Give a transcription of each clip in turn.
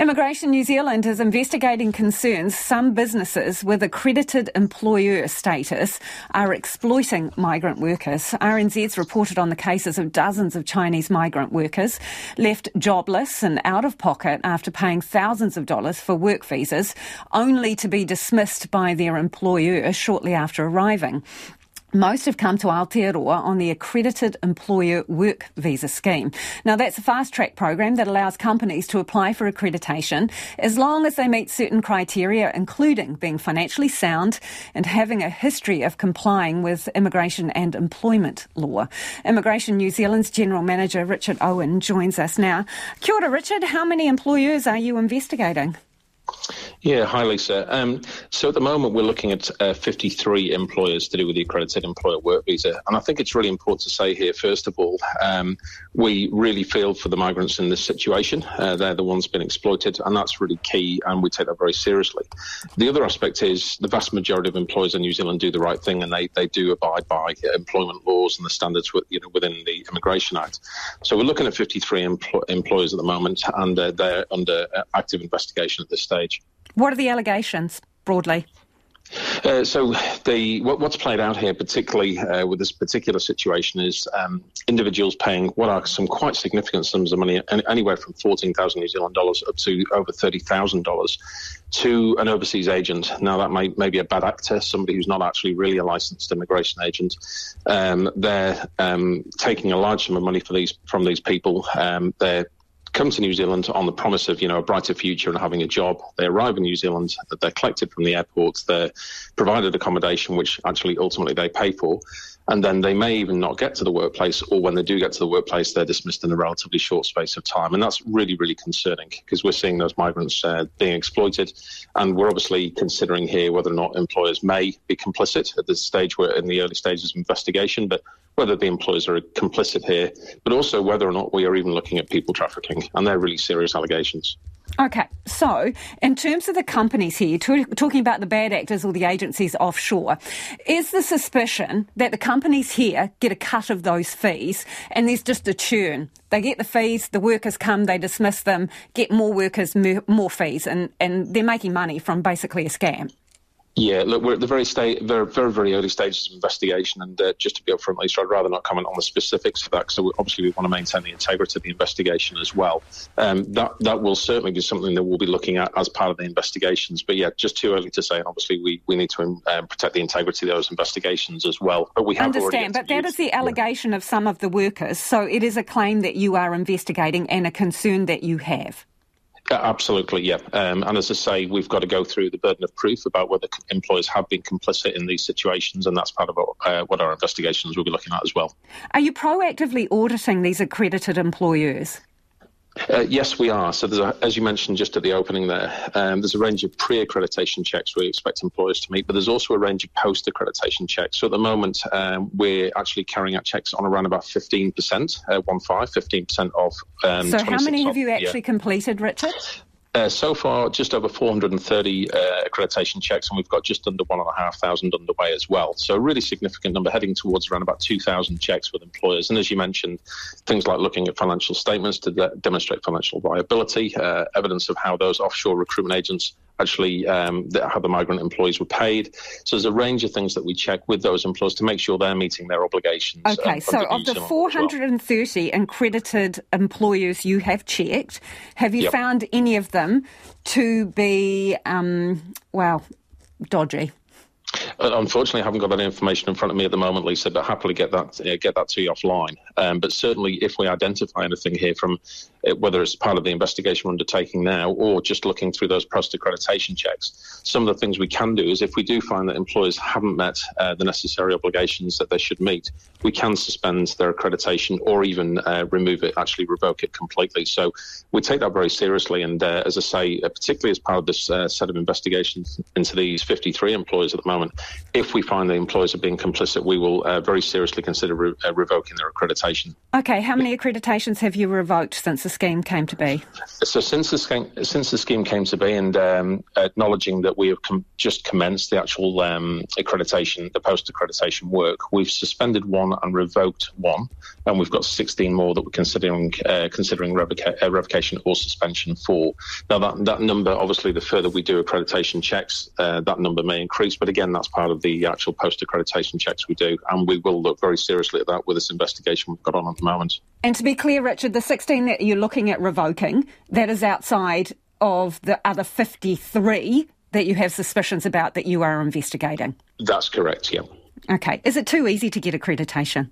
Immigration New Zealand is investigating concerns some businesses with accredited employer status are exploiting migrant workers. RNZ's reported on the cases of dozens of Chinese migrant workers left jobless and out of pocket after paying thousands of dollars for work visas, only to be dismissed by their employer shortly after arriving. Most have come to Aotearoa on the Accredited Employer Work Visa Scheme. Now, that's a fast track program that allows companies to apply for accreditation as long as they meet certain criteria, including being financially sound and having a history of complying with immigration and employment law. Immigration New Zealand's General Manager Richard Owen joins us now. Kia ora, Richard. How many employers are you investigating? Yeah, hi, Lisa. Um, so at the moment, we're looking at uh, 53 employers to do with the accredited employer work visa. And I think it's really important to say here, first of all, um, we really feel for the migrants in this situation. Uh, they're the ones being exploited, and that's really key, and we take that very seriously. The other aspect is the vast majority of employers in New Zealand do the right thing, and they, they do abide by employment laws and the standards with, you know, within the Immigration Act. So we're looking at 53 empl- employers at the moment, and uh, they're under uh, active investigation at this stage. What are the allegations broadly? Uh, so the what, what's played out here, particularly uh, with this particular situation, is um, individuals paying what are some quite significant sums of money, anywhere from fourteen thousand New Zealand dollars up to over thirty thousand dollars, to an overseas agent. Now that may, may be a bad actor, somebody who's not actually really a licensed immigration agent. Um, they're um, taking a large sum of money for these from these people. Um, they're come to New Zealand on the promise of, you know, a brighter future and having a job. They arrive in New Zealand, they're collected from the airports, they're provided accommodation, which actually ultimately they pay for. And then they may even not get to the workplace, or when they do get to the workplace, they're dismissed in a relatively short space of time. And that's really, really concerning because we're seeing those migrants uh, being exploited. And we're obviously considering here whether or not employers may be complicit at this stage. We're in the early stages of investigation, but whether the employers are complicit here, but also whether or not we are even looking at people trafficking. And they're really serious allegations. Okay, so in terms of the companies here, t- talking about the bad actors or the agencies offshore, is the suspicion that the companies here get a cut of those fees and there's just a churn? They get the fees, the workers come, they dismiss them, get more workers, more fees, and, and they're making money from basically a scam. Yeah, look, we're at the very state, very, very, very early stages of investigation, and uh, just to be upfront, Lisa, I'd rather not comment on the specifics of that because obviously we want to maintain the integrity of the investigation as well. Um, that that will certainly be something that we'll be looking at as part of the investigations. But yeah, just too early to say, and obviously we, we need to um, protect the integrity of those investigations as well. But we have understand, but that is the allegation yeah. of some of the workers, so it is a claim that you are investigating and a concern that you have. Absolutely, yeah. Um, and as I say, we've got to go through the burden of proof about whether employers have been complicit in these situations, and that's part of uh, what our investigations will be looking at as well. Are you proactively auditing these accredited employers? Uh, yes, we are. So, a, as you mentioned just at the opening there, um, there's a range of pre accreditation checks we expect employers to meet, but there's also a range of post accreditation checks. So, at the moment, um, we're actually carrying out checks on around about 15%, uh, one five, 15% of. Um, so, how many have you actually completed, Richard? Uh, so far, just over 430 uh, accreditation checks, and we've got just under 1,500 underway as well. So, a really significant number, heading towards around about 2,000 checks with employers. And as you mentioned, things like looking at financial statements to de- demonstrate financial viability, uh, evidence of how those offshore recruitment agents actually um, how the migrant employees were paid. So there's a range of things that we check with those employers to make sure they're meeting their obligations. Okay, um, so of the 430 well. accredited employers you have checked, have you yep. found any of them to be, um, well, dodgy? Uh, unfortunately, I haven't got that information in front of me at the moment, Lisa, but happily get that uh, get that to you offline. Um, but certainly, if we identify anything here from uh, whether it's part of the investigation we're undertaking now or just looking through those post accreditation checks, some of the things we can do is if we do find that employers haven't met uh, the necessary obligations that they should meet, we can suspend their accreditation or even uh, remove it, actually revoke it completely. So we take that very seriously. And uh, as I say, particularly as part of this set of investigations into these 53 employers at the moment, if we find the employers are being complicit, we will uh, very seriously consider re- uh, revoking their accreditation. Okay, how many accreditations have you revoked since the scheme came to be? So since the scheme, since the scheme came to be, and um, acknowledging that we have com- just commenced the actual um, accreditation, the post accreditation work, we've suspended one and revoked one, and we've got 16 more that we're considering uh, considering revoca- uh, revocation or suspension for. Now that that number, obviously, the further we do accreditation checks, uh, that number may increase, but again, that's part of the actual post accreditation checks we do, and we will look very seriously at that with this investigation we've got on at the moment. And to be clear, Richard, the 16 that you're looking at revoking, that is outside of the other 53 that you have suspicions about that you are investigating. That's correct, yeah. Okay. Is it too easy to get accreditation?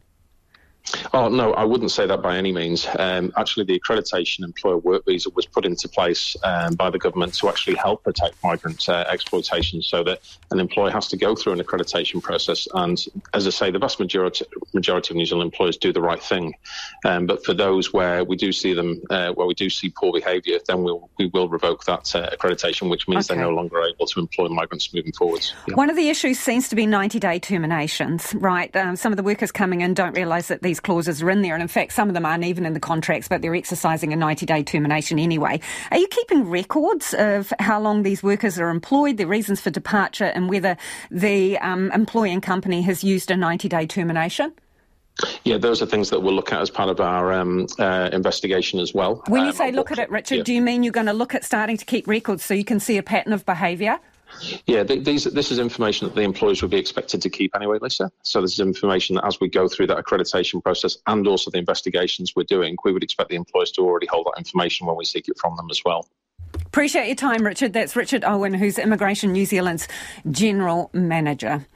Oh, no, I wouldn't say that by any means. Um, actually, the accreditation employer work visa was put into place um, by the government to actually help protect migrant uh, exploitation so that an employer has to go through an accreditation process. And as I say, the vast majority, majority of New Zealand employers do the right thing. Um, but for those where we do see them, uh, where we do see poor behaviour, then we'll, we will revoke that uh, accreditation, which means okay. they're no longer able to employ migrants moving forwards. Yeah. One of the issues seems to be 90 day terminations, right? Um, some of the workers coming in don't realise that these these clauses are in there. And in fact, some of them aren't even in the contracts, but they're exercising a 90 day termination anyway. Are you keeping records of how long these workers are employed, their reasons for departure, and whether the um, employing company has used a 90 day termination? Yeah, those are things that we'll look at as part of our um, uh, investigation as well. When you um, say look at it, Richard, yeah. do you mean you're going to look at starting to keep records so you can see a pattern of behaviour? Yeah, these, this is information that the employers would be expected to keep anyway, Lisa. So this is information that as we go through that accreditation process and also the investigations we're doing, we would expect the employers to already hold that information when we seek it from them as well. Appreciate your time, Richard. That's Richard Owen, who's Immigration New Zealand's General Manager.